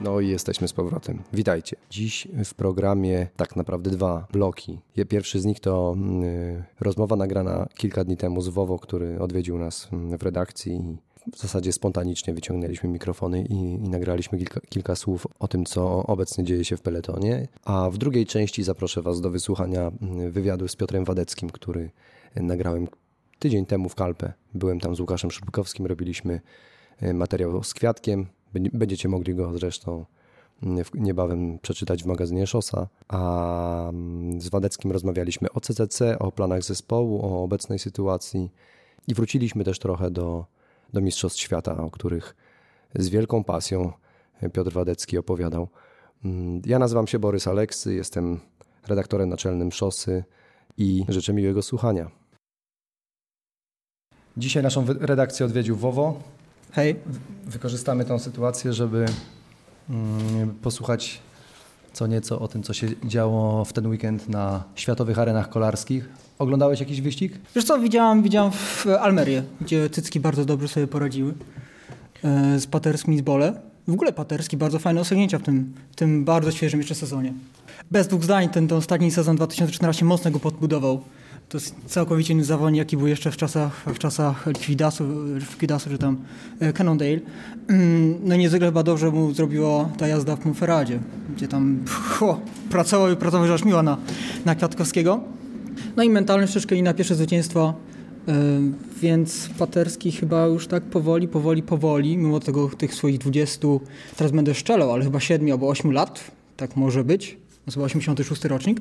No i jesteśmy z powrotem. Witajcie. Dziś w programie tak naprawdę dwa bloki. Pierwszy z nich to y, rozmowa nagrana kilka dni temu z Wowo, który odwiedził nas mm, w redakcji w zasadzie spontanicznie wyciągnęliśmy mikrofony i, i nagraliśmy kilka, kilka, słów o tym, co obecnie dzieje się w peletonie. A w drugiej części zaproszę Was do wysłuchania mm, wywiadu z Piotrem Wadeckim, który nagrałem tydzień temu w Kalpę. Byłem tam z Łukaszem Szurkowskim, robiliśmy materiał z Kwiatkiem, Będziecie mogli go zresztą mm, niebawem przeczytać w magazynie Szosa. A mm, z Wadeckim rozmawialiśmy o CCC, o planach zespołu, o obecnej sytuacji i wróciliśmy też trochę do, do Mistrzostw Świata, o których z wielką pasją Piotr Wadecki opowiadał. Mm, ja nazywam się Borys Aleksy, jestem redaktorem naczelnym Szosy i życzę miłego słuchania. Dzisiaj naszą redakcję odwiedził Wowo, Hej. Wykorzystamy tę sytuację, żeby mm, posłuchać co nieco o tym, co się działo w ten weekend na światowych arenach kolarskich. Oglądałeś jakiś wyścig? Wiesz co, widziałam, widziałam w Almerię, gdzie cycki bardzo dobrze sobie poradziły e, z Paterskim i z Bole. W ogóle Paterski bardzo fajne osiągnięcia w tym, w tym bardzo świeżym jeszcze sezonie. Bez dwóch zdań ten, ten ostatni sezon 2014 mocno go podbudował. To jest całkowicie inny zawodnik, jaki był jeszcze w czasach, w czasach Likwidasu, Likwidasu czy tam e, Cannondale. Mm, no niezwykle chyba dobrze mu zrobiła ta jazda w Monferradzie, gdzie tam ho, pracował i pracował aż miła na, na Kwiatkowskiego. No i mentalność troszeczkę inna, pierwsze zwycięstwo, e, więc Paterski chyba już tak powoli, powoli, powoli, mimo tego tych swoich 20, teraz będę szczelał, ale chyba 7 albo 8 lat, tak może być, to chyba 86 rocznik,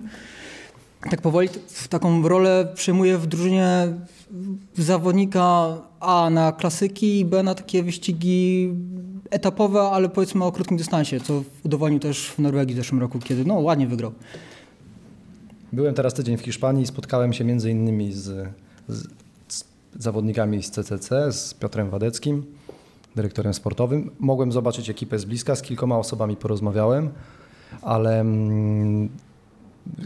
tak powoli taką rolę przejmuje w drużynie zawodnika A na klasyki i B na takie wyścigi etapowe, ale powiedzmy o krótkim dystansie, co udowodnił też w Norwegii w zeszłym roku, kiedy no ładnie wygrał. Byłem teraz tydzień w Hiszpanii i spotkałem się między innymi z, z, z zawodnikami z CCC, z Piotrem Wadeckim, dyrektorem sportowym. Mogłem zobaczyć ekipę z bliska, z kilkoma osobami porozmawiałem, ale mm,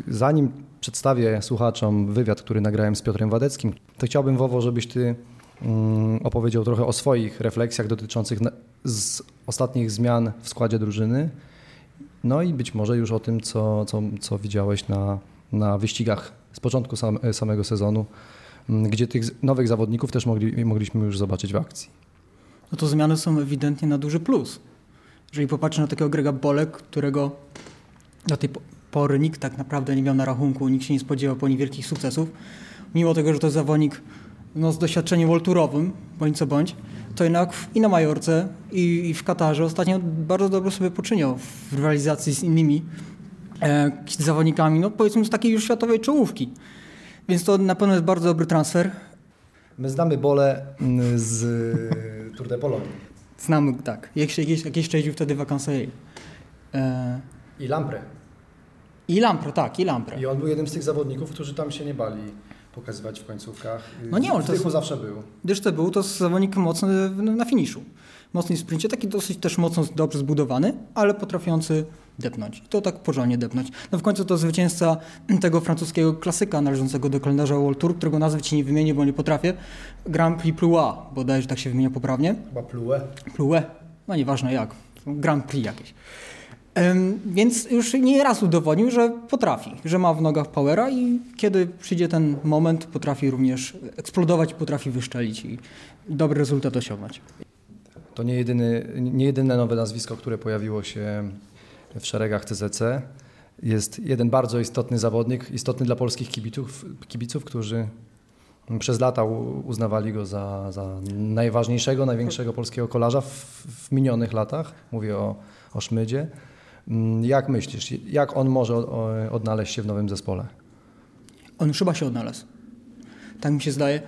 zanim przedstawię słuchaczom wywiad, który nagrałem z Piotrem Wadeckim, to chciałbym, Wowo, żebyś ty mm, opowiedział trochę o swoich refleksjach dotyczących ostatnich zmian w składzie drużyny, no i być może już o tym, co, co, co widziałeś na, na wyścigach z początku sam, samego sezonu, mm, gdzie tych nowych zawodników też mogli, mogliśmy już zobaczyć w akcji. No to zmiany są ewidentnie na duży plus. Jeżeli popatrzę na takiego Grega Bolek, którego do tej pory nikt tak naprawdę nie miał na rachunku, nikt się nie spodziewał po nim wielkich sukcesów. Mimo tego, że to jest zawodnik no, z doświadczeniem worldtourowym, bądź co bądź, to jednak i na Majorce, i, i w Katarze ostatnio bardzo dobrze sobie poczyniał w rywalizacji z innymi e, zawodnikami, no powiedzmy z takiej już światowej czołówki. Więc to na pewno jest bardzo dobry transfer. My znamy Bole mm, z Tour de Pologne. Znamy, tak. Jakieś, jakieś, jakieś jeździł wtedy w E... I Lampre. I Lampre, tak, i Lampre. I on był jednym z tych zawodników, którzy tam się nie bali pokazywać w końcówkach. No nie, on to zawsze był. Gdyż to był to zawodnik mocny na finiszu. Mocny w sprincie, taki dosyć też mocno dobrze zbudowany, ale potrafiący depnąć. To tak porządnie depnąć. No w końcu to zwycięzca tego francuskiego klasyka należącego do kalendarza World Tour, którego nazwy ci nie wymienię, bo nie potrafię. Grand Prix Ploua, bodajże tak się wymienia poprawnie. Chyba Ploue. Ploue. No nieważne jak. Grand Prix jakieś. Więc już nie raz udowodnił, że potrafi, że ma w nogach powera i kiedy przyjdzie ten moment, potrafi również eksplodować, potrafi wyszczelić i dobry rezultat osiągnąć. To nie, jedyny, nie jedyne nowe nazwisko, które pojawiło się w szeregach TZC. Jest jeden bardzo istotny zawodnik, istotny dla polskich kibiców, kibiców którzy przez lata uznawali go za, za najważniejszego, największego polskiego kolarza w, w minionych latach. Mówię o, o Szmydzie. Mm, jak myślisz, jak on może odnaleźć się w nowym zespole? On chyba się odnalazł. Tak mi się zdaje.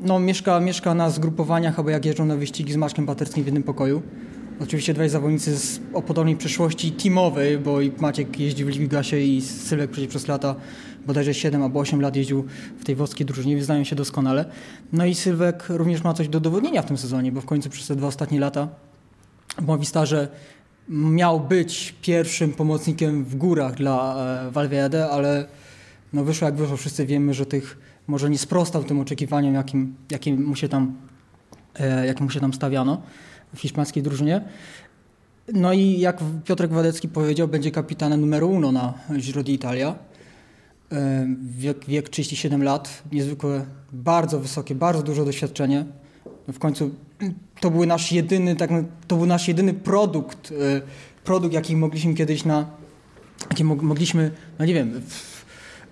No, mieszka, mieszka na zgrupowaniach, albo jak jeżdżą na wyścigi z Maczkiem Paterskim w jednym pokoju. Oczywiście dwaj zawodnicy z, o podobnej przeszłości teamowej, bo i Maciek jeździł w Ligasie i Sylwek przecież przez lata, bodajże 7 albo 8 lat jeździł w tej włoskiej drużynie, więc znają się doskonale. No i Sylwek również ma coś do dowodnienia w tym sezonie, bo w końcu przez te dwa ostatnie lata Mowistarze miał być pierwszym pomocnikiem w górach dla e, Valverde, ale no wyszło jak wyszło. Wszyscy wiemy, że tych może nie sprostał tym oczekiwaniom, jakim, jakim mu się tam jak mu się tam stawiano w hiszpańskiej drużynie. No i jak Piotrek Wadecki powiedział, będzie kapitanem numer uno na Giro d'Italia. Wiek, wiek 37 lat, niezwykle bardzo wysokie, bardzo duże doświadczenie. W końcu to był nasz jedyny, tak, to był nasz jedyny produkt, e, produkt, jaki mogliśmy kiedyś na, jaki mogliśmy, no nie wiem,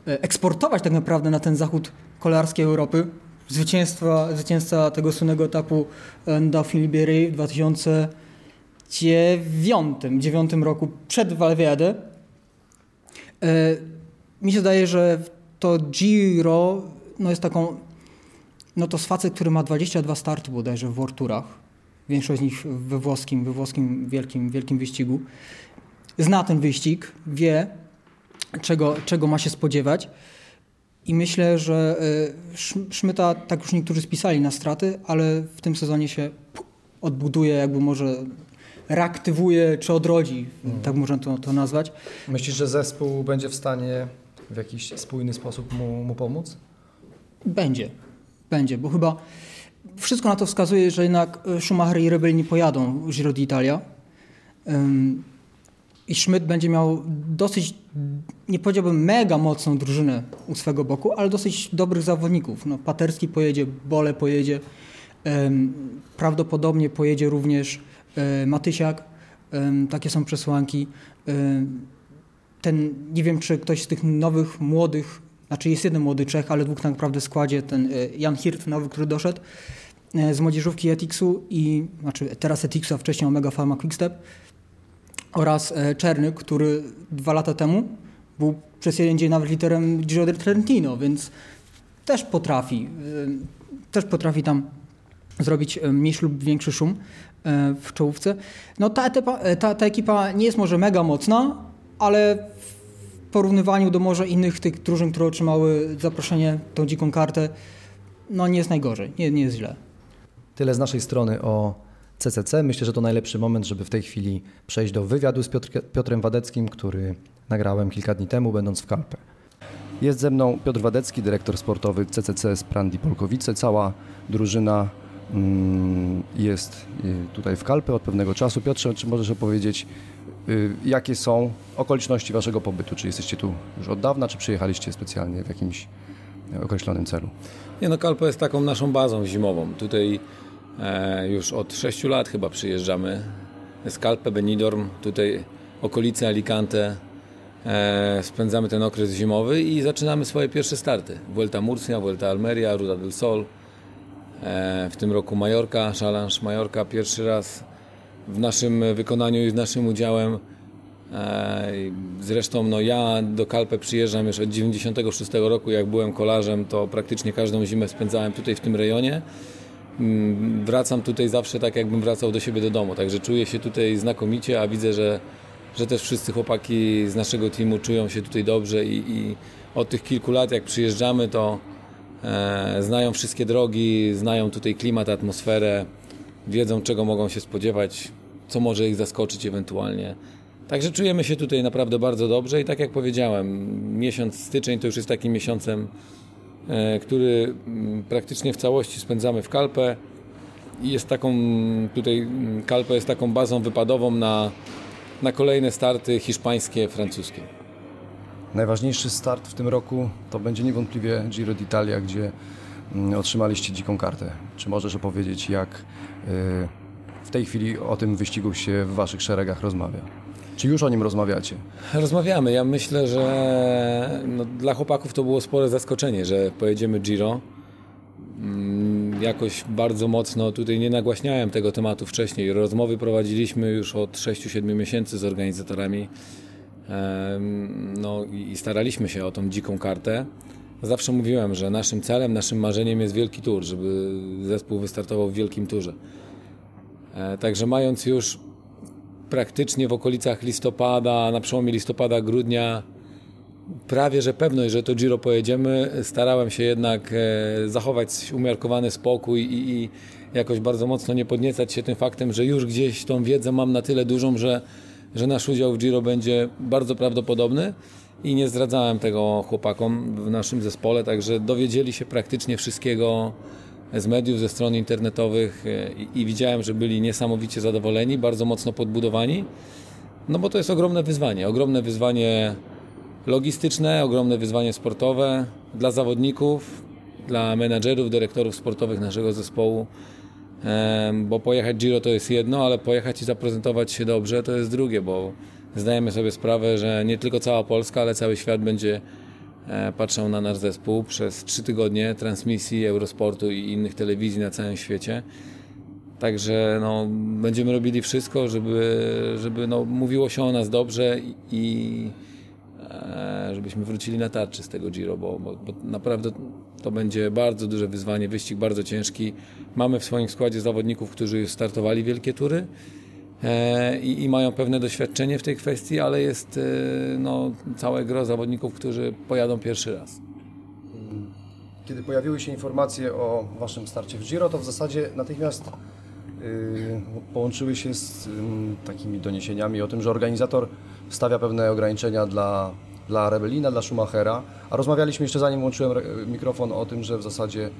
e, eksportować tak naprawdę na ten zachód kolarskiej Europy. Zwycięstwa, zwycięzca tego słynnego etapu e, Dauphin Libéry w 2009 roku przed Valverde. Mi się zdaje, że to Giro no jest taką no to jest facet, który ma 22 starty bodajże w Worturach. Większość z nich we włoskim, we włoskim wielkim, wielkim wyścigu. Zna ten wyścig, wie, czego, czego ma się spodziewać. I myślę, że e, Szmyta, tak już niektórzy spisali na straty, ale w tym sezonie się odbuduje, jakby może reaktywuje czy odrodzi, mhm. tak można to, to nazwać. Myślisz, że zespół będzie w stanie w jakiś spójny sposób mu, mu pomóc? Będzie będzie, bo chyba wszystko na to wskazuje, że jednak e, Schumacher i Rebel nie pojadą w Giro d'Italia. I Schmidt będzie miał dosyć, nie powiedziałbym mega mocną drużynę u swego boku, ale dosyć dobrych zawodników. No, Paterski pojedzie, Bole pojedzie, prawdopodobnie pojedzie również e, Matysiak. Takie są przesłanki. Ten, nie wiem, czy ktoś z tych nowych, młodych znaczy jest jeden młody Czech, ale dwóch tak naprawdę w składzie, ten e, Jan Hirt nowy, który doszedł e, z młodzieżówki Etixu i, znaczy teraz Etixu, a wcześniej Omega Pharma Quickstep oraz e, Czerny, który dwa lata temu był przez jeden dzień nawet literem Giro del Trentino, więc też potrafi, też potrafi tam zrobić mniejszy lub większy szum w czołówce. No ta, etypa, ta, ta ekipa nie jest może mega mocna, ale porównywaniu do może innych tych drużyn, które otrzymały zaproszenie, tą dziką kartę, no nie jest najgorzej, nie, nie jest źle. Tyle z naszej strony o CCC. Myślę, że to najlepszy moment, żeby w tej chwili przejść do wywiadu z Piotr, Piotrem Wadeckim, który nagrałem kilka dni temu, będąc w Kalpę. Jest ze mną Piotr Wadecki, dyrektor sportowy CCC z Prandi Polkowice. Cała drużyna jest y, tutaj w Kalpę od pewnego czasu. Piotrze, czy możesz opowiedzieć, Y, jakie są okoliczności Waszego pobytu? Czy jesteście tu już od dawna, czy przyjechaliście specjalnie w jakimś określonym celu? Nie no, Kalpo jest taką naszą bazą zimową. Tutaj e, już od 6 lat chyba przyjeżdżamy. Jest Kalpe, Benidorm, tutaj okolice Alicante. E, spędzamy ten okres zimowy i zaczynamy swoje pierwsze starty. Vuelta Murcia, Vuelta Almeria, Ruta del Sol. E, w tym roku Majorka, Challenge Majorka pierwszy raz w naszym wykonaniu i z naszym udziałem. E, zresztą no, ja do Kalpę przyjeżdżam już od 96 roku, jak byłem kolarzem, to praktycznie każdą zimę spędzałem tutaj w tym rejonie. Mm, wracam tutaj zawsze tak, jakbym wracał do siebie do domu, także czuję się tutaj znakomicie, a widzę, że, że też wszyscy chłopaki z naszego teamu czują się tutaj dobrze i, i od tych kilku lat, jak przyjeżdżamy, to znają wszystkie drogi, znają tutaj klimat, atmosferę, wiedzą czego mogą się spodziewać, co może ich zaskoczyć ewentualnie. Także czujemy się tutaj naprawdę bardzo dobrze i tak jak powiedziałem, miesiąc styczeń to już jest takim miesiącem, e, który mm, praktycznie w całości spędzamy w Kalpę i jest taką, tutaj mm, Kalpę jest taką bazą wypadową na, na kolejne starty hiszpańskie, francuskie. Najważniejszy start w tym roku to będzie niewątpliwie Giro d'Italia, gdzie mm, otrzymaliście dziką kartę. Czy możesz opowiedzieć, jak y, w tej chwili o tym wyścigu się w Waszych szeregach rozmawia? Czy już o nim rozmawiacie? Rozmawiamy. Ja myślę, że no, dla chłopaków to było spore zaskoczenie, że pojedziemy Giro. Mm, jakoś bardzo mocno tutaj nie nagłaśniałem tego tematu wcześniej. Rozmowy prowadziliśmy już od 6-7 miesięcy z organizatorami. No i staraliśmy się o tą dziką kartę. Zawsze mówiłem, że naszym celem, naszym marzeniem jest wielki tour, żeby zespół wystartował w wielkim turze. E, także mając już praktycznie w okolicach listopada, na przełomie listopada, grudnia, prawie że pewność, że to Giro pojedziemy, starałem się jednak e, zachować umiarkowany spokój i, i jakoś bardzo mocno nie podniecać się tym faktem, że już gdzieś tą wiedzę mam na tyle dużą, że, że nasz udział w Giro będzie bardzo prawdopodobny i nie zdradzałem tego chłopakom w naszym zespole, także dowiedzieli się praktycznie wszystkiego z mediów, ze stron internetowych i, i widziałem, że byli niesamowicie zadowoleni, bardzo mocno podbudowani. No bo to jest ogromne wyzwanie, ogromne wyzwanie logistyczne, ogromne wyzwanie sportowe dla zawodników, dla menadżerów, dyrektorów sportowych naszego zespołu. Bo pojechać Giro to jest jedno, ale pojechać i zaprezentować się dobrze to jest drugie, bo zdajemy sobie sprawę, że nie tylko cała Polska, ale cały świat będzie e, patrzał na nasz zespół przez trzy tygodnie transmisji Eurosportu i innych telewizji na całym świecie. Także no, będziemy robili wszystko, żeby, żeby no, mówiło się o nas dobrze i e, żebyśmy wrócili na tarczy z tego Giro, bo, bo, bo, naprawdę to będzie bardzo duże wyzwanie, wyścig bardzo ciężki. Mamy w swoim składzie zawodników, którzy już startowali wielkie tury e, i, i, mają pewne doświadczenie w tej kwestii, ale jest e, no, całe gro zawodników, którzy pojadą pierwszy raz. Kiedy pojawiły się informacje o Waszym starcie w Giro, to w zasadzie natychmiast Y, połączyły się z takimi doniesieniami o tym, że organizator stawia pewne ograniczenia dla, dla Rebelina, dla Schumachera, a rozmawialiśmy jeszcze zanim włączyłem mikrofon o tym, że w zasadzie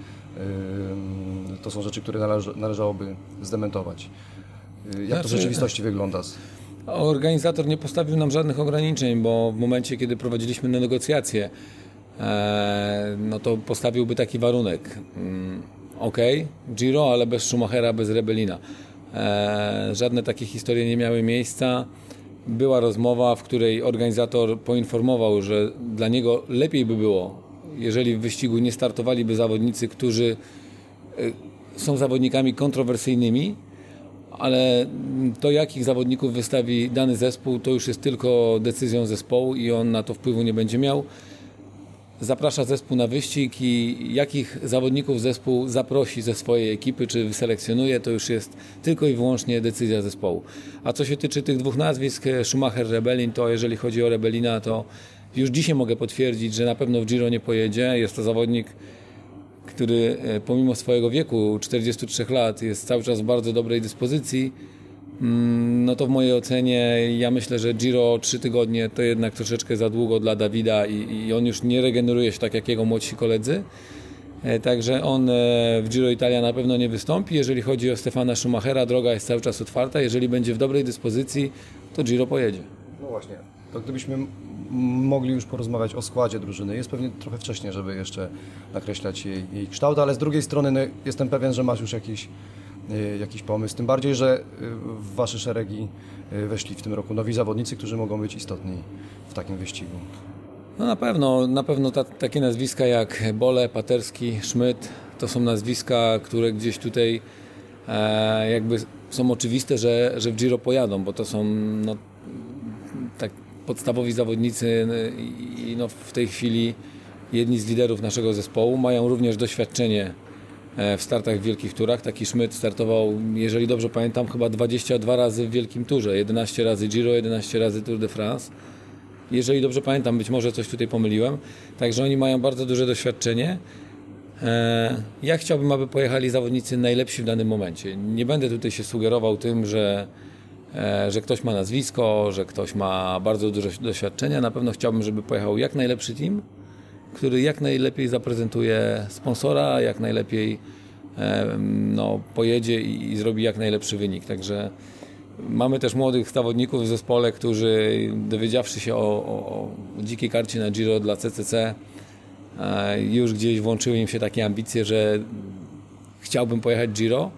to są rzeczy, które należy, należałoby zdementować. Y, jak to w znaczy, rzeczywistości wygląda? Organizator nie postawił nam żadnych ograniczeń, bo w momencie, kiedy prowadziliśmy negocjacje, e, no to postawiłby taki warunek mm, ok, Giro, ale bez Schumachera, bez Rebelina. E, żadne takie historie nie miały miejsca. Była rozmowa, w której organizator poinformował, że dla niego lepiej by było, jeżeli w wyścigu nie startowaliby zawodnicy, którzy e, są zawodnikami kontrowersyjnymi, ale to jakich zawodników wystawi dany zespół, to już jest tylko decyzją zespołu i on na to wpływu nie będzie miał zaprasza zespół na wyścig i jakich zawodników zespół zaprosi ze swojej ekipy, czy wyselekcjonuje, to już jest tylko i wyłącznie decyzja zespołu. A co się tyczy tych dwóch nazwisk, Schumacher, Rebelin, to jeżeli chodzi o Rebelina, to już dzisiaj mogę potwierdzić, że na pewno w Giro nie pojedzie. Jest to zawodnik, który e, pomimo swojego wieku, 43 lat, jest cały czas w bardzo dobrej dyspozycji no to w mojej ocenie ja myślę, że Giro 3 tygodnie to jednak troszeczkę za długo dla Dawida i, i on już nie regeneruje się tak jak jego młodsi koledzy. E, także on e, w Giro Italia na pewno nie wystąpi. Jeżeli chodzi o Stefana Schumachera, droga jest cały czas otwarta. Jeżeli będzie w dobrej dyspozycji, to Giro pojedzie. No właśnie. To gdybyśmy mogli już porozmawiać o składzie drużyny. Jest pewnie trochę wcześnie, żeby jeszcze nakreślać jej, jej kształt, ale z drugiej strony no, jestem pewien, że masz już jakiś jakiś pomysł. Tym bardziej, że y, w Wasze szeregi y, weszli w tym roku nowi zawodnicy, którzy mogą być istotni w takim wyścigu. No na pewno, na pewno ta, takie nazwiska jak Bole, Paterski, Schmidt to są nazwiska, które gdzieś tutaj e, jakby są oczywiste, że, że w Giro pojadą, bo to są no, tak podstawowi zawodnicy i no, w tej chwili jedni z liderów naszego zespołu mają również doświadczenie w startach w wielkich turach. Taki Schmidt startował, jeżeli dobrze pamiętam, chyba 22 razy w wielkim turze. 11 razy Giro, 11 razy Tour de France. Jeżeli dobrze pamiętam, być może coś tutaj pomyliłem. Także oni mają bardzo duże doświadczenie. E, ja chciałbym, aby pojechali zawodnicy najlepsi w danym momencie. Nie będę tutaj się sugerował tym, że, e, że ktoś ma nazwisko, że ktoś ma bardzo dużo doświadczenia. Na pewno chciałbym, żeby pojechał jak najlepszy team, który jak najlepiej zaprezentuje sponsora, jak najlepiej no, pojedzie i, i zrobi jak najlepszy wynik. Także mamy też młodych zawodników w zespole, którzy dowiedziawszy się o, o, o dzikiej karcie na Giro dla CCC, e, już gdzieś włączyły im się takie ambicje, że chciałbym pojechać Giro.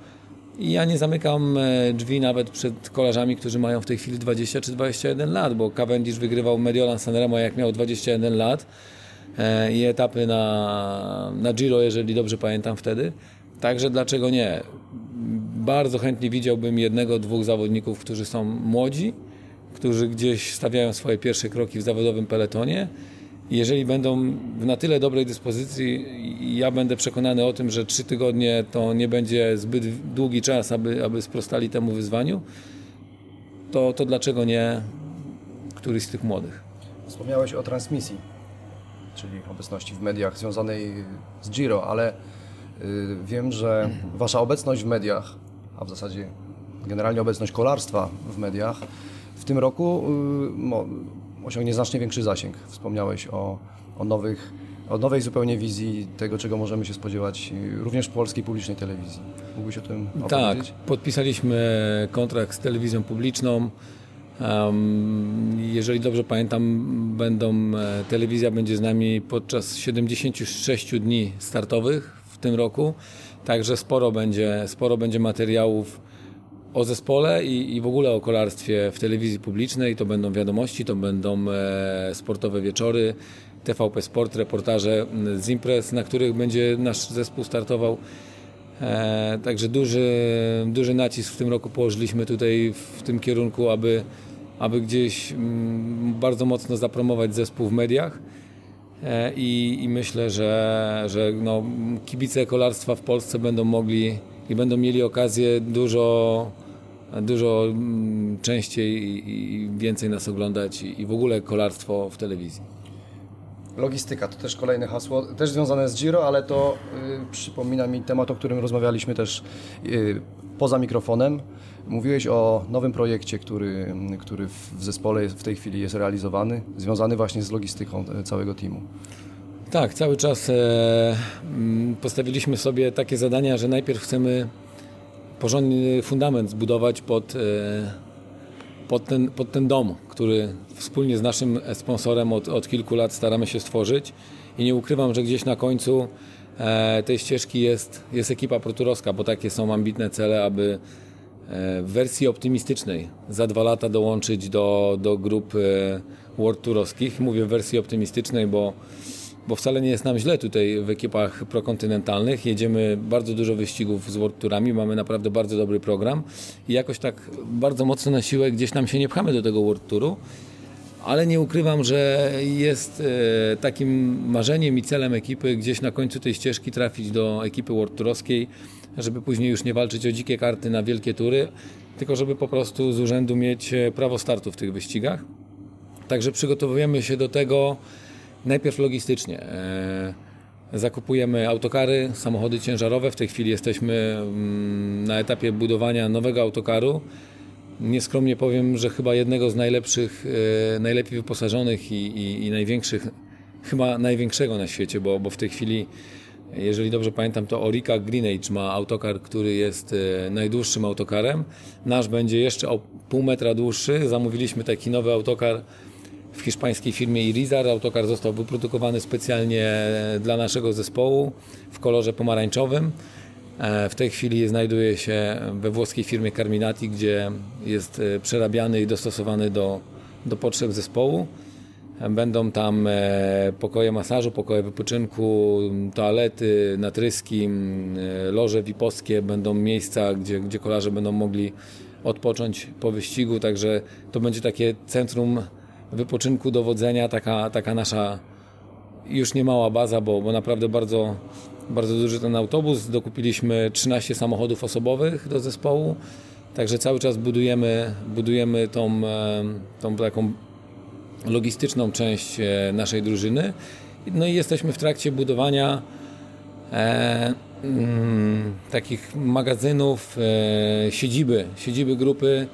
I ja nie zamykam e, drzwi nawet przed kolarzami, którzy mają w tej chwili 20 czy 21 lat, bo Cavendish wygrywał Mediolan Sanremo jak miał 21 lat E, i etapy na, na Giro, jeżeli dobrze pamiętam wtedy. Także dlaczego nie? Bardzo chętnie widziałbym jednego, dwóch zawodników, którzy są młodzi, którzy gdzieś stawiają swoje pierwsze kroki w zawodowym peletonie. Jeżeli będą w na tyle dobrej dyspozycji, ja będę przekonany o tym, że trzy tygodnie to nie będzie zbyt długi czas, aby, aby sprostali temu wyzwaniu, to, to dlaczego nie któryś z tych młodych? Wspomniałeś o transmisji czyli obecności w mediach związanej z Giro, ale y, wiem, że Wasza obecność w mediach, a w zasadzie generalnie obecność kolarstwa w mediach w tym roku y, osiągnie znacznie większy zasięg. Wspomniałeś o, o nowych o nowej zupełnie wizji tego, czego możemy się spodziewać również w polskiej publicznej telewizji. Mógłbyś o tym tak, opowiedzieć? Tak, podpisaliśmy kontrakt z telewizją publiczną. Jeżeli dobrze pamiętam, będą, e, telewizja będzie z nami podczas 76 dni startowych w tym roku, także sporo będzie, sporo będzie materiałów o zespole i, i w ogóle o kolarstwie w telewizji publicznej. To będą wiadomości, to będą e, sportowe wieczory, TVP Sport, reportaże z imprez, na których będzie nasz zespół startował. E, także duży, duży nacisk w tym roku położyliśmy tutaj w tym kierunku, aby, aby gdzieś mm, bardzo mocno zapromować zespół w mediach. E, I, I, myślę, że, że no, kibice kolarstwa w Polsce będą mogli i będą mieli okazję dużo, dużo mm, częściej i więcej nas oglądać i w ogóle kolarstwo w telewizji. Logistyka to też kolejne hasło, też związane z Giro, ale to y, przypomina mi temat, o którym rozmawialiśmy też y, poza mikrofonem. Mówiłeś o nowym projekcie, który, który w zespole w tej chwili jest realizowany, związany właśnie z logistyką e, całego teamu. Tak, cały czas e, postawiliśmy sobie takie zadania, że najpierw chcemy porządny fundament zbudować pod, e, pod, ten, pod ten dom, który wspólnie z naszym sponsorem od, od kilku lat staramy się stworzyć i nie ukrywam, że gdzieś na końcu tej ścieżki jest, jest ekipa proturowska, bo takie są ambitne cele, aby w wersji optymistycznej za dwa lata dołączyć do, do grup World Turowskich. Mówię w wersji optymistycznej, bo bo wcale nie jest nam źle tutaj w ekipach prokontynentalnych. Jedziemy bardzo dużo wyścigów z World Tourami, mamy naprawdę bardzo dobry program i jakoś tak bardzo mocno na siłę gdzieś nam się nie pchamy do tego World Touru. Ale nie ukrywam, że jest e, takim marzeniem i celem ekipy gdzieś na końcu tej ścieżki trafić do ekipy World Tourowskiej, żeby później już nie walczyć o dzikie karty na wielkie tury, tylko żeby po prostu z urzędu mieć e, prawo startu w tych wyścigach. Także przygotowujemy się do tego Najpierw logistycznie. E, zakupujemy autokary, samochody ciężarowe. W tej chwili jesteśmy mm, na etapie budowania nowego autokaru. Nieskromnie powiem, że chyba jednego z najlepszych, e, najlepiej wyposażonych i, i, i największych, chyba największego na świecie, bo, bo w tej chwili, jeżeli dobrze pamiętam, to Orica Greenage ma autokar, który jest e, najdłuższym autokarem. Nasz będzie jeszcze o pół metra dłuższy. Zamówiliśmy taki nowy autokar w hiszpańskiej firmie Irizar. Autokar został wyprodukowany specjalnie dla naszego zespołu w kolorze pomarańczowym. E, w tej chwili znajduje się we włoskiej firmie Carminati, gdzie jest e, przerabiany i dostosowany do, do potrzeb zespołu. Będą tam e, pokoje masażu, pokoje wypoczynku, toalety, natryski, loże VIP-owskie, będą miejsca, gdzie, gdzie kolarze będą mogli odpocząć po wyścigu, także to będzie takie centrum wypoczynku, dowodzenia, taka, taka nasza już nie mała baza, bo, bo naprawdę bardzo, bardzo duży ten autobus. Dokupiliśmy 13 samochodów osobowych do zespołu, także cały czas budujemy, budujemy tą, tą taką logistyczną część e, naszej drużyny. No i jesteśmy w trakcie budowania e, mm, takich magazynów, e, siedziby, siedziby grupy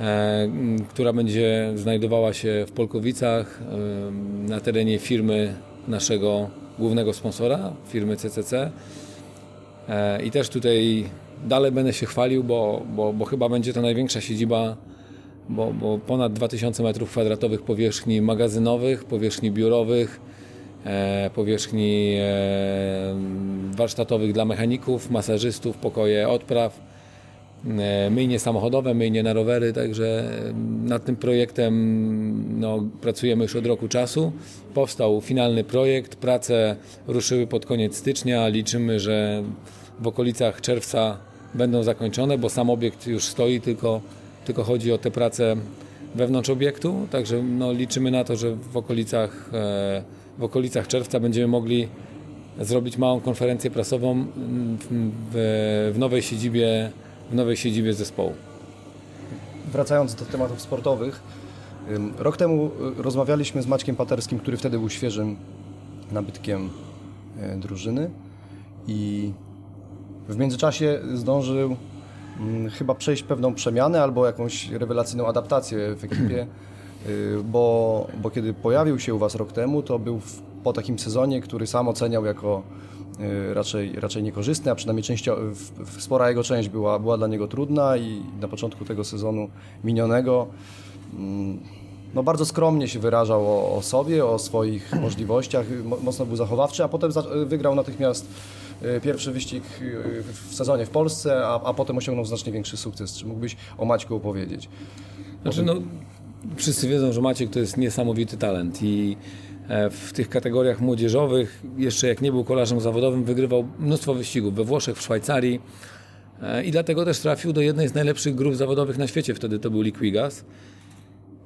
E, która będzie znajdowała się w Polkowicach e, na terenie firmy naszego głównego sponsora, firmy CCC. E, I też tutaj dalej będę się chwalił, bo, bo, bo chyba będzie to największa siedziba, bo, bo ponad 2000 m2 powierzchni magazynowych, powierzchni biurowych, powierzchni warsztatowych dla mechaników, masażystów, pokoje odpraw E, myjnie samochodowe, myjnie na rowery, także nad tym projektem no, pracujemy już od roku czasu. Powstał finalny projekt, prace ruszyły pod koniec stycznia, liczymy, że w okolicach czerwca będą zakończone, bo sam obiekt już stoi, tylko, tylko chodzi o te prace wewnątrz obiektu, także no, liczymy na to, że w okolicach, e, w okolicach czerwca będziemy mogli zrobić małą konferencję prasową w, w nowej siedzibie w nowej siedzibie zespołu. Wracając do tematów sportowych, rok temu y, rozmawialiśmy z Maćkiem Paterskim, który wtedy był świeżym nabytkiem e, drużyny i w międzyczasie zdążył mm, chyba przejść pewną przemianę albo jakąś rewelacyjną adaptację w ekipie, y, bo, bo kiedy pojawił się u Was rok temu, to był w po takim sezonie, który sam oceniał jako y, raczej, raczej niekorzystny, a przynajmniej częścio, spora jego część była, była dla niego trudna i na początku tego sezonu minionego mm, no bardzo skromnie się wyrażał o, o sobie, o swoich możliwościach, mocno był zachowawczy, a potem wygrał natychmiast y, pierwszy wyścig y, w sezonie w Polsce, a, a potem osiągnął znacznie większy sukces. Czy mógłbyś o Maćku opowiedzieć? Znaczy, no, wszyscy wiedzą, że Maciek to jest niesamowity talent i w tych kategoriach młodzieżowych, jeszcze jak nie był kolarzem zawodowym, wygrywał mnóstwo wyścigów we Włoszech, w Szwajcarii e, i dlatego też trafił do jednej z najlepszych grup zawodowych na świecie, wtedy to był Liquigas.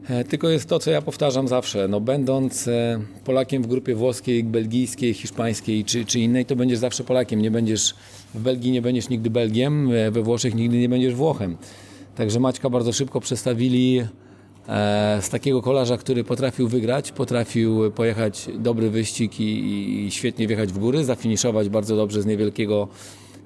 E, tylko jest to, co ja powtarzam zawsze, no będąc Polakiem w grupie włoskiej, belgijskiej, hiszpańskiej czy, czy innej, to będziesz zawsze Polakiem, nie będziesz w Belgii nie będziesz nigdy Belgiem, we Włoszech nigdy nie będziesz Włochem. Także Maćka bardzo szybko przestawili E, z takiego kolarza, który potrafił wygrać, potrafił pojechać dobry wyścig i, i świetnie wjechać w góry, zafiniszować bardzo dobrze z niewielkiego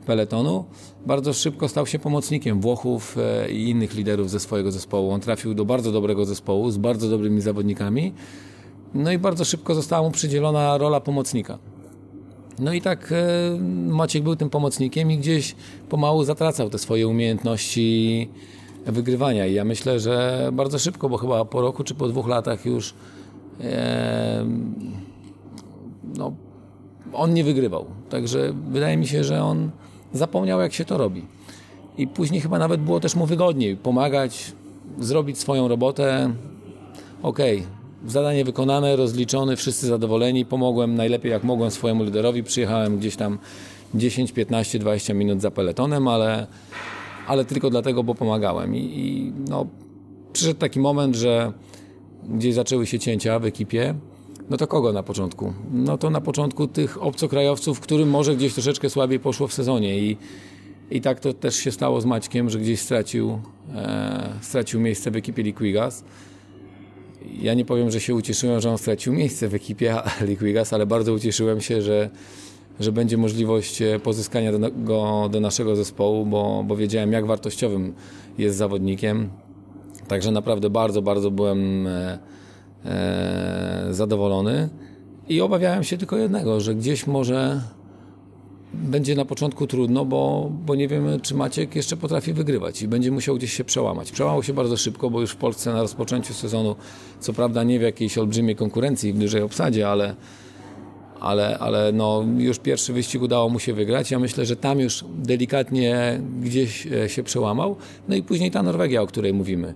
peletonu. Bardzo szybko stał się pomocnikiem Włochów e, i innych liderów ze swojego zespołu. On trafił do bardzo dobrego zespołu z bardzo dobrymi zawodnikami. No i bardzo szybko została mu przydzielona rola pomocnika. No i tak e, Maciek był tym pomocnikiem i gdzieś pomału zatracał te swoje umiejętności wygrywania. I ja myślę, że bardzo szybko, bo chyba po roku czy po dwóch latach już e, no, on nie wygrywał. Także wydaje mi się, że on zapomniał, jak się to robi. I później chyba nawet było też mu wygodniej pomagać, zrobić swoją robotę. Okej, okay, zadanie wykonane, rozliczone, wszyscy zadowoleni. Pomogłem najlepiej jak mogłem swojemu liderowi. Przyjechałem gdzieś tam 10, 15, 20 minut za peletonem, ale ale tylko dlatego, bo pomagałem. I, i no, przyszedł taki moment, że gdzieś zaczęły się cięcia w ekipie. No to kogo na początku? No to na początku tych obcokrajowców, którym może gdzieś troszeczkę słabiej poszło w sezonie i, i tak to też się stało z Maćkiem, że gdzieś stracił, e, stracił miejsce w ekipie Liquigas. Ja nie powiem, że się ucieszyłem, że on stracił miejsce w ekipie Liquigas, ale bardzo ucieszyłem się, że że będzie możliwość e, pozyskania do, go do naszego zespołu, bo, bo wiedziałem, jak wartościowym jest zawodnikiem. Także naprawdę bardzo, bardzo byłem e, e, zadowolony i obawiałem się tylko jednego, że gdzieś może będzie na początku trudno, bo, bo nie wiemy, czy Maciek jeszcze potrafi wygrywać i będzie musiał gdzieś się przełamać. Przełamał się bardzo szybko, bo już w Polsce na rozpoczęciu sezonu, co prawda nie w jakiejś olbrzymiej konkurencji w dużej obsadzie, ale ale, ale no, już pierwszy wyścig udało mu się wygrać. Ja myślę, że tam już delikatnie gdzieś e, się przełamał. No i później ta Norwegia, o której mówimy.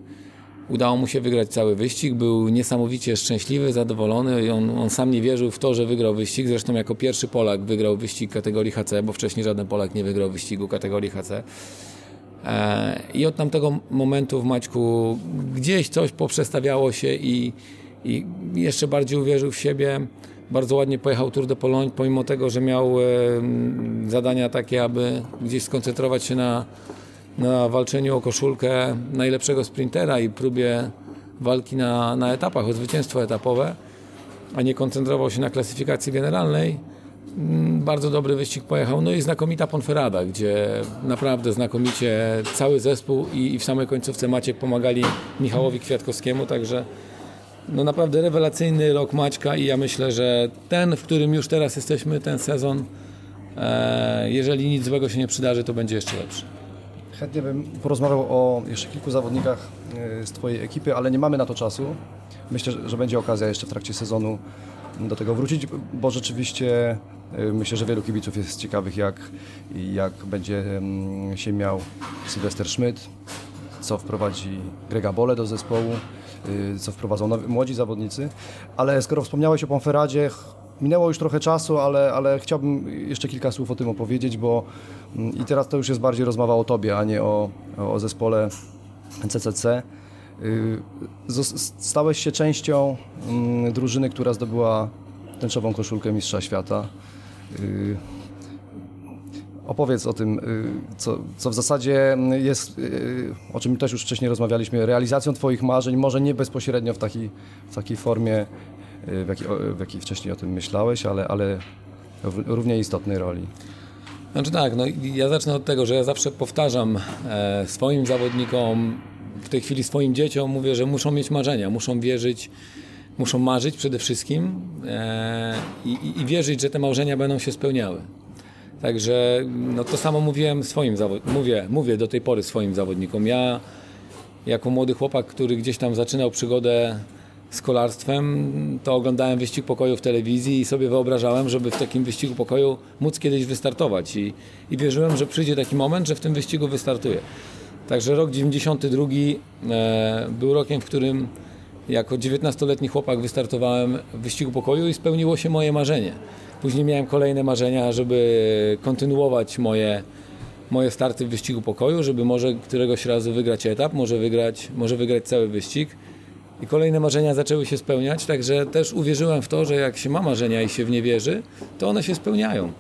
Udało mu się wygrać cały wyścig, był niesamowicie szczęśliwy, zadowolony. On, on sam nie wierzył w to, że wygrał wyścig. Zresztą jako pierwszy Polak wygrał wyścig kategorii HC, bo wcześniej żaden Polak nie wygrał wyścigu kategorii HC. E, I od tamtego momentu w Maćku gdzieś coś poprzestawiało się i, i jeszcze bardziej uwierzył w siebie bardzo ładnie pojechał Tour de Pologne, pomimo tego, że miał e, zadania takie, aby gdzieś skoncentrować się na, na walczeniu o koszulkę najlepszego sprintera i próbie walki na, na etapach, o zwycięstwo etapowe, a nie koncentrował się na klasyfikacji generalnej. Mm, bardzo dobry wyścig pojechał. No i znakomita Ponferrada, gdzie naprawdę znakomicie cały zespół i, i w samej końcówce Maciek pomagali Michałowi Kwiatkowskiemu, także no naprawdę rewelacyjny rok Maćka i ja myślę, że ten, w którym już teraz jesteśmy, ten sezon, e, jeżeli nic złego się nie przydarzy, to będzie jeszcze lepszy. Chętnie bym porozmawiał o jeszcze kilku zawodnikach e, z Twojej ekipy, ale nie mamy na to czasu. Myślę, że będzie okazja jeszcze w trakcie sezonu do tego wrócić, bo rzeczywiście e, myślę, że wielu kibiców jest ciekawych, jak, jak będzie się miał Sylwester Schmidt, co wprowadzi Grega Bole do zespołu. Y, co wprowadzą nowi, młodzi zawodnicy. Ale skoro wspomniałeś o Ponferadzie, minęło już trochę czasu, ale, ale chciałbym jeszcze kilka słów o tym opowiedzieć, bo mm, i teraz to już jest bardziej rozmowa o Tobie, a nie o, o zespole CCC. Y, stałeś się częścią mm, drużyny, która zdobyła tęczową koszulkę Mistrza Świata. Opowiedz o tym, y, co, co w zasadzie jest, y, o czym też już wcześniej rozmawialiśmy, realizacją Twoich marzeń, może nie bezpośrednio w takiej, w takiej formie, y, w jakiej, w jakiej wcześniej o tym myślałeś, ale, ale w równie istotnej roli. Znaczy tak, no ja zacznę od tego, że ja zawsze powtarzam e, swoim zawodnikom, w tej chwili swoim dzieciom mówię, że muszą mieć marzenia, muszą wierzyć muszą marzyć przede wszystkim e, i, i, wierzyć, że te marzenia będą się spełniały. Także no to samo mówiłem swoim mówię, mówię do tej pory swoim zawodnikom. Ja jako młody chłopak, który gdzieś tam zaczynał przygodę z kolarstwem, to oglądałem wyścig pokoju w telewizji i sobie wyobrażałem, żeby w takim wyścigu pokoju móc kiedyś wystartować. I, i wierzyłem, że przyjdzie taki moment, że w tym wyścigu wystartuję. Także rok 92 e, był rokiem, w którym jako 19-letni chłopak wystartowałem w wyścigu pokoju i spełniło się moje marzenie. Później miałem kolejne marzenia, żeby kontynuować moje, moje starty w wyścigu pokoju, żeby może któregoś razu wygrać etap, może wygrać, może wygrać cały wyścig. I kolejne marzenia zaczęły się spełniać, także też uwierzyłem w to, że jak się ma marzenia i się w nie wierzy, to one się spełniają.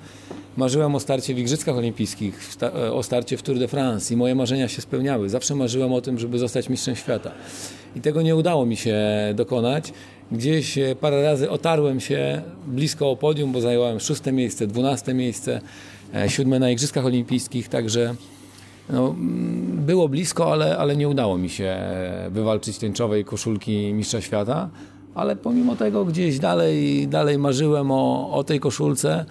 Marzyłem o starcie w Igrzyskach Olimpijskich, o starcie w Tour de France i moje marzenia się spełniały. Zawsze marzyłem o tym, żeby zostać mistrzem świata. I tego nie udało mi się dokonać. Gdzieś e, parę razy otarłem się blisko o podium, bo zajęłem szóste miejsce, dwunaste miejsce, e, siódme na Igrzyskach Olimpijskich, także no, mm, było blisko, ale, ale nie udało mi się wywalczyć tęczowej koszulki mistrza świata. Ale pomimo tego gdzieś dalej, dalej marzyłem o, o tej koszulce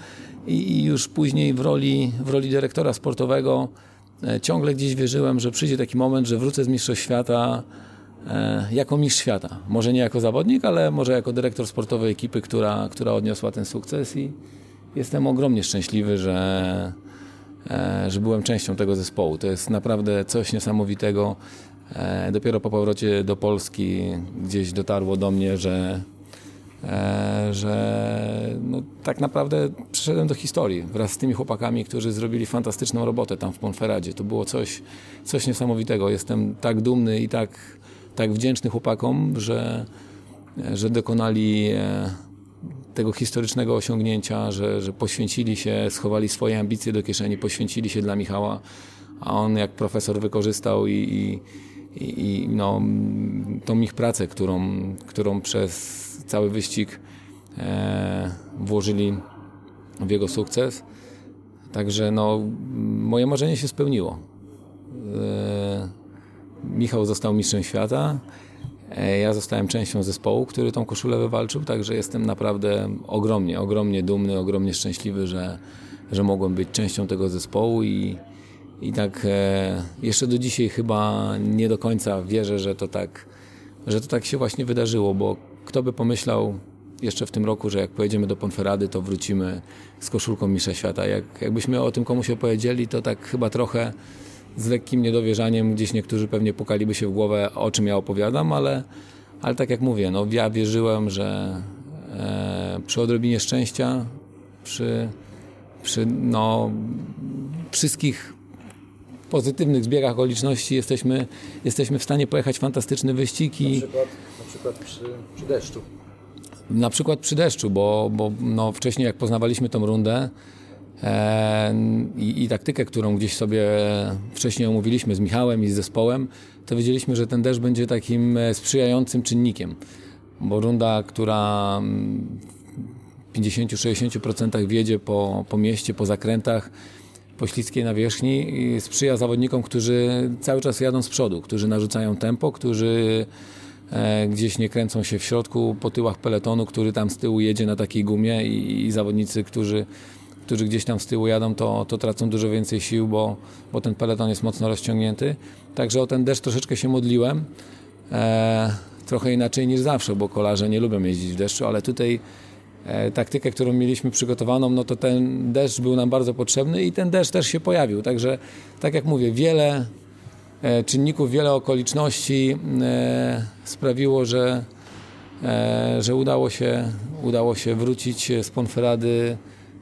i, już później w roli, w roli dyrektora sportowego e, ciągle gdzieś wierzyłem, że przyjdzie taki moment, że wrócę z mistrzostw świata e, jako mistrz świata. Może nie jako zawodnik, ale może jako dyrektor sportowej ekipy, która, która odniosła ten sukces i jestem ogromnie szczęśliwy, że, e, że byłem częścią tego zespołu. To jest naprawdę coś niesamowitego. Dopiero po powrocie do Polski gdzieś dotarło do mnie, że E, że no, tak naprawdę przyszedłem do historii wraz z tymi chłopakami, którzy zrobili fantastyczną robotę tam w Ponferadzie. To było coś, coś niesamowitego. Jestem tak dumny i tak, tak wdzięczny chłopakom, że, że dokonali e, tego historycznego osiągnięcia, że, że poświęcili się, schowali swoje ambicje do kieszeni, poświęcili się dla Michała, a on jak profesor wykorzystał i, i, i no, tą ich pracę, którą, którą przez cały wyścig e, włożyli w jego sukces. Także no, moje marzenie się spełniło. E, Michał został mistrzem świata. E, ja zostałem częścią zespołu, który tą koszulę wywalczył, także jestem naprawdę ogromnie, ogromnie dumny, ogromnie szczęśliwy, że, że mogłem być częścią tego zespołu i, i tak e, jeszcze do dzisiaj chyba nie do końca wierzę, że to tak, że to tak się właśnie wydarzyło, bo kto by pomyślał jeszcze w tym roku, że jak pojedziemy do Ponferrady, to wrócimy z koszulką Mistrza Świata. Jak, jakbyśmy o tym komuś opowiedzieli, to tak chyba trochę z lekkim niedowierzaniem gdzieś niektórzy pewnie pukaliby się w głowę, o czym ja opowiadam, ale, ale tak jak mówię, no, ja wierzyłem, że e, przy odrobinie szczęścia, przy, przy no, wszystkich pozytywnych zbiegach okoliczności jesteśmy, jesteśmy w stanie pojechać fantastyczny wyścig. I... Na, przykład, na przykład przy, przy deszczu. Na przykład przy deszczu, bo, bo no wcześniej jak poznawaliśmy tą rundę i, i taktykę, którą gdzieś sobie wcześniej omówiliśmy z Michałem i z zespołem, to wiedzieliśmy, że ten deszcz będzie takim e, sprzyjającym czynnikiem. Bo runda, która w 50-60% wiedzie po, po mieście, po zakrętach, po śliskiej nawierzchni sprzyja zawodnikom, którzy cały czas jadą z przodu, którzy narzucają tempo, którzy e, gdzieś nie kręcą się w środku po tyłach peletonu, który tam z tyłu jedzie na takiej gumie i, i zawodnicy, którzy, którzy gdzieś tam z tyłu jadą, to, to tracą dużo więcej sił, bo, bo ten peleton jest mocno rozciągnięty. Także o ten deszcz troszeczkę się modliłem. E, trochę inaczej niż zawsze, bo kolarze nie lubią jeździć w deszczu, ale tutaj E, taktykę, którą mieliśmy przygotowaną, no to ten deszcz był nam bardzo potrzebny i ten deszcz też się pojawił. Także, tak jak mówię, wiele e, czynników, wiele okoliczności e, sprawiło, że, że udało, się, udało się wrócić z Ponferady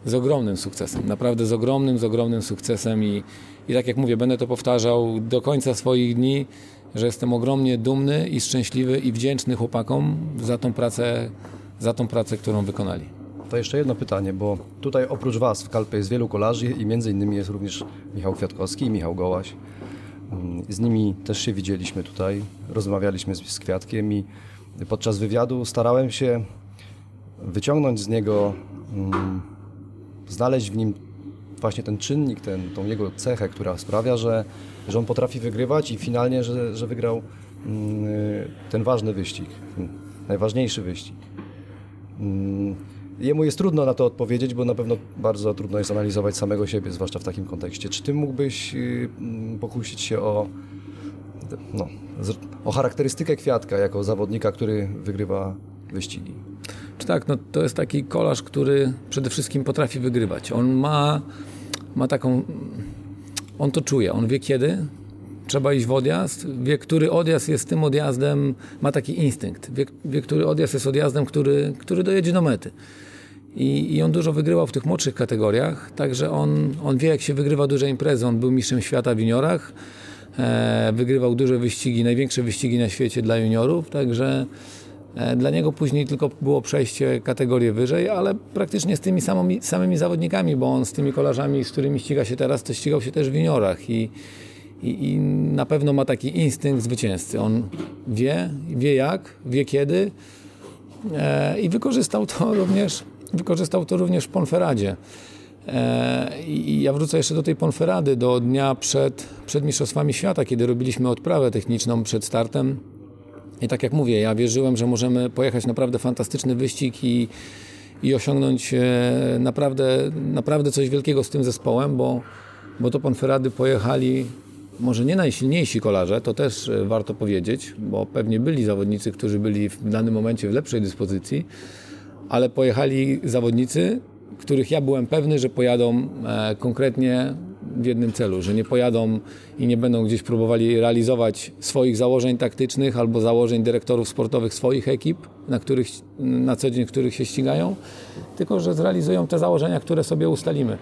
z ogromnym sukcesem. Naprawdę z ogromnym, z ogromnym sukcesem i, i tak jak mówię, będę to powtarzał do końca swoich dni, że jestem ogromnie dumny i szczęśliwy i wdzięczny chłopakom za tą pracę, za tą pracę, którą wykonali. To jeszcze jedno pytanie, bo tutaj oprócz Was w Kalpie jest wielu kolarzy i między innymi jest również Michał Kwiatkowski i Michał Gołaś. Mm, z nimi też się widzieliśmy tutaj, rozmawialiśmy z, z Kwiatkiem i podczas wywiadu starałem się wyciągnąć z niego, mm, znaleźć w nim właśnie ten czynnik, ten, tą jego cechę, która sprawia, że, że on potrafi wygrywać i finalnie, że, że wygrał mm, ten ważny wyścig najważniejszy wyścig. Mm, jemu jest trudno na to odpowiedzieć, bo na pewno bardzo trudno jest analizować samego siebie, zwłaszcza w takim kontekście. Czy ty mógłbyś y, mm, pokusić się o, no, o charakterystykę Kwiatka jako zawodnika, który wygrywa wyścigi? Czy tak, no to jest taki kolarz, który przede wszystkim potrafi wygrywać. On ma, ma taką. On to czuje, on wie kiedy trzeba iść w odjazd, wie, który odjazd jest tym odjazdem, ma taki instynkt, wie, wie który odjazd jest odjazdem, który, który dojedzie do mety. I, I, on dużo wygrywał w tych młodszych kategoriach, także on, on wie, jak się wygrywa duże imprezy. On był mistrzem świata w juniorach, e, wygrywał duże wyścigi, największe wyścigi na świecie dla juniorów, także dla niego później tylko było przejście kategorię wyżej, ale praktycznie z tymi samymi, samymi zawodnikami, bo on z tymi kolarzami, z którymi ściga się teraz, to ścigał się też w juniorach i, i, i na pewno ma taki instynkt zwycięzcy. On wie, wie jak, wie kiedy e, i wykorzystał to również, wykorzystał to również w Ponferadzie. E, I ja wrócę jeszcze do tej Ponferady, do dnia przed, przed Mistrzostwami Świata, kiedy robiliśmy odprawę techniczną przed startem i tak jak mówię, ja wierzyłem, że możemy pojechać naprawdę fantastyczny wyścig i, i osiągnąć e, naprawdę, naprawdę coś wielkiego z tym zespołem, bo, bo to Ponferrady pojechali może nie najsilniejsi kolarze, to też e, warto powiedzieć, bo pewnie byli zawodnicy, którzy byli w danym momencie w lepszej dyspozycji, ale pojechali zawodnicy, których ja byłem pewny, że pojadą e, konkretnie w jednym celu, że nie pojadą i nie będą gdzieś próbowali realizować swoich założeń taktycznych albo założeń dyrektorów sportowych swoich ekip, na, których, na co dzień których się ścigają, tylko że zrealizują te założenia, które sobie ustalimy.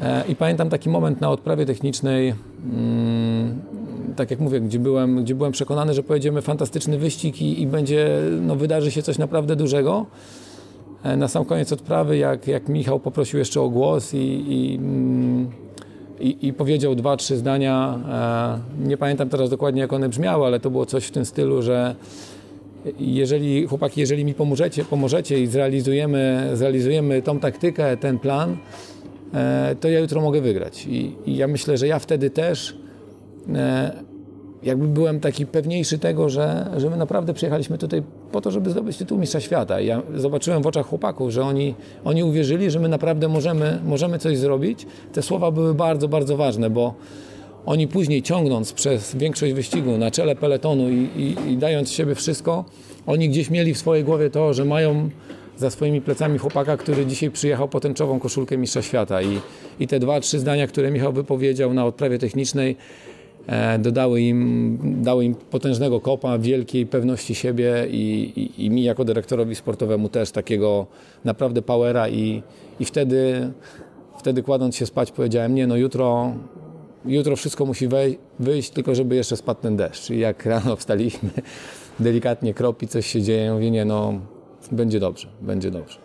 E, I pamiętam taki moment na odprawie technicznej, mm, tak jak mówię, gdzie byłem, gdzie byłem przekonany, że pojedziemy fantastyczny wyścig i, i będzie, no, wydarzy się coś naprawdę dużego. E, na sam koniec odprawy, jak, jak Michał poprosił jeszcze o głos i, i mm, i, i powiedział dwa, trzy zdania. E, nie pamiętam teraz dokładnie, jak one brzmiały, ale to było coś w tym stylu, że jeżeli, chłopaki, jeżeli mi pomożecie, pomożecie i zrealizujemy, zrealizujemy tą taktykę, ten plan, e, to ja jutro mogę wygrać. I, I, ja myślę, że ja wtedy też e, jakby byłem taki pewniejszy tego, że, że my naprawdę przyjechaliśmy tutaj po to, żeby zdobyć tytuł mistrza świata. I ja zobaczyłem w oczach chłopaków, że oni, oni uwierzyli, że my naprawdę możemy, możemy coś zrobić. Te słowa były bardzo, bardzo ważne, bo oni później ciągnąc przez większość wyścigu na czele peletonu i, i, i dając siebie wszystko, oni gdzieś mieli w swojej głowie to, że mają za swoimi plecami chłopaka, który dzisiaj przyjechał po tęczową koszulkę mistrza świata. I, i te dwa, trzy zdania, które Michał wypowiedział na odprawie technicznej, dodały im, dały im potężnego kopa, wielkiej pewności siebie i, i, i, mi jako dyrektorowi sportowemu też takiego naprawdę powera i, i wtedy, wtedy kładąc się spać powiedziałem, nie no jutro, jutro wszystko musi wej, wyjść, tylko żeby jeszcze spadł ten deszcz. I jak rano wstaliśmy, delikatnie kropi, coś się dzieje, mówię, nie no, będzie dobrze, będzie dobrze.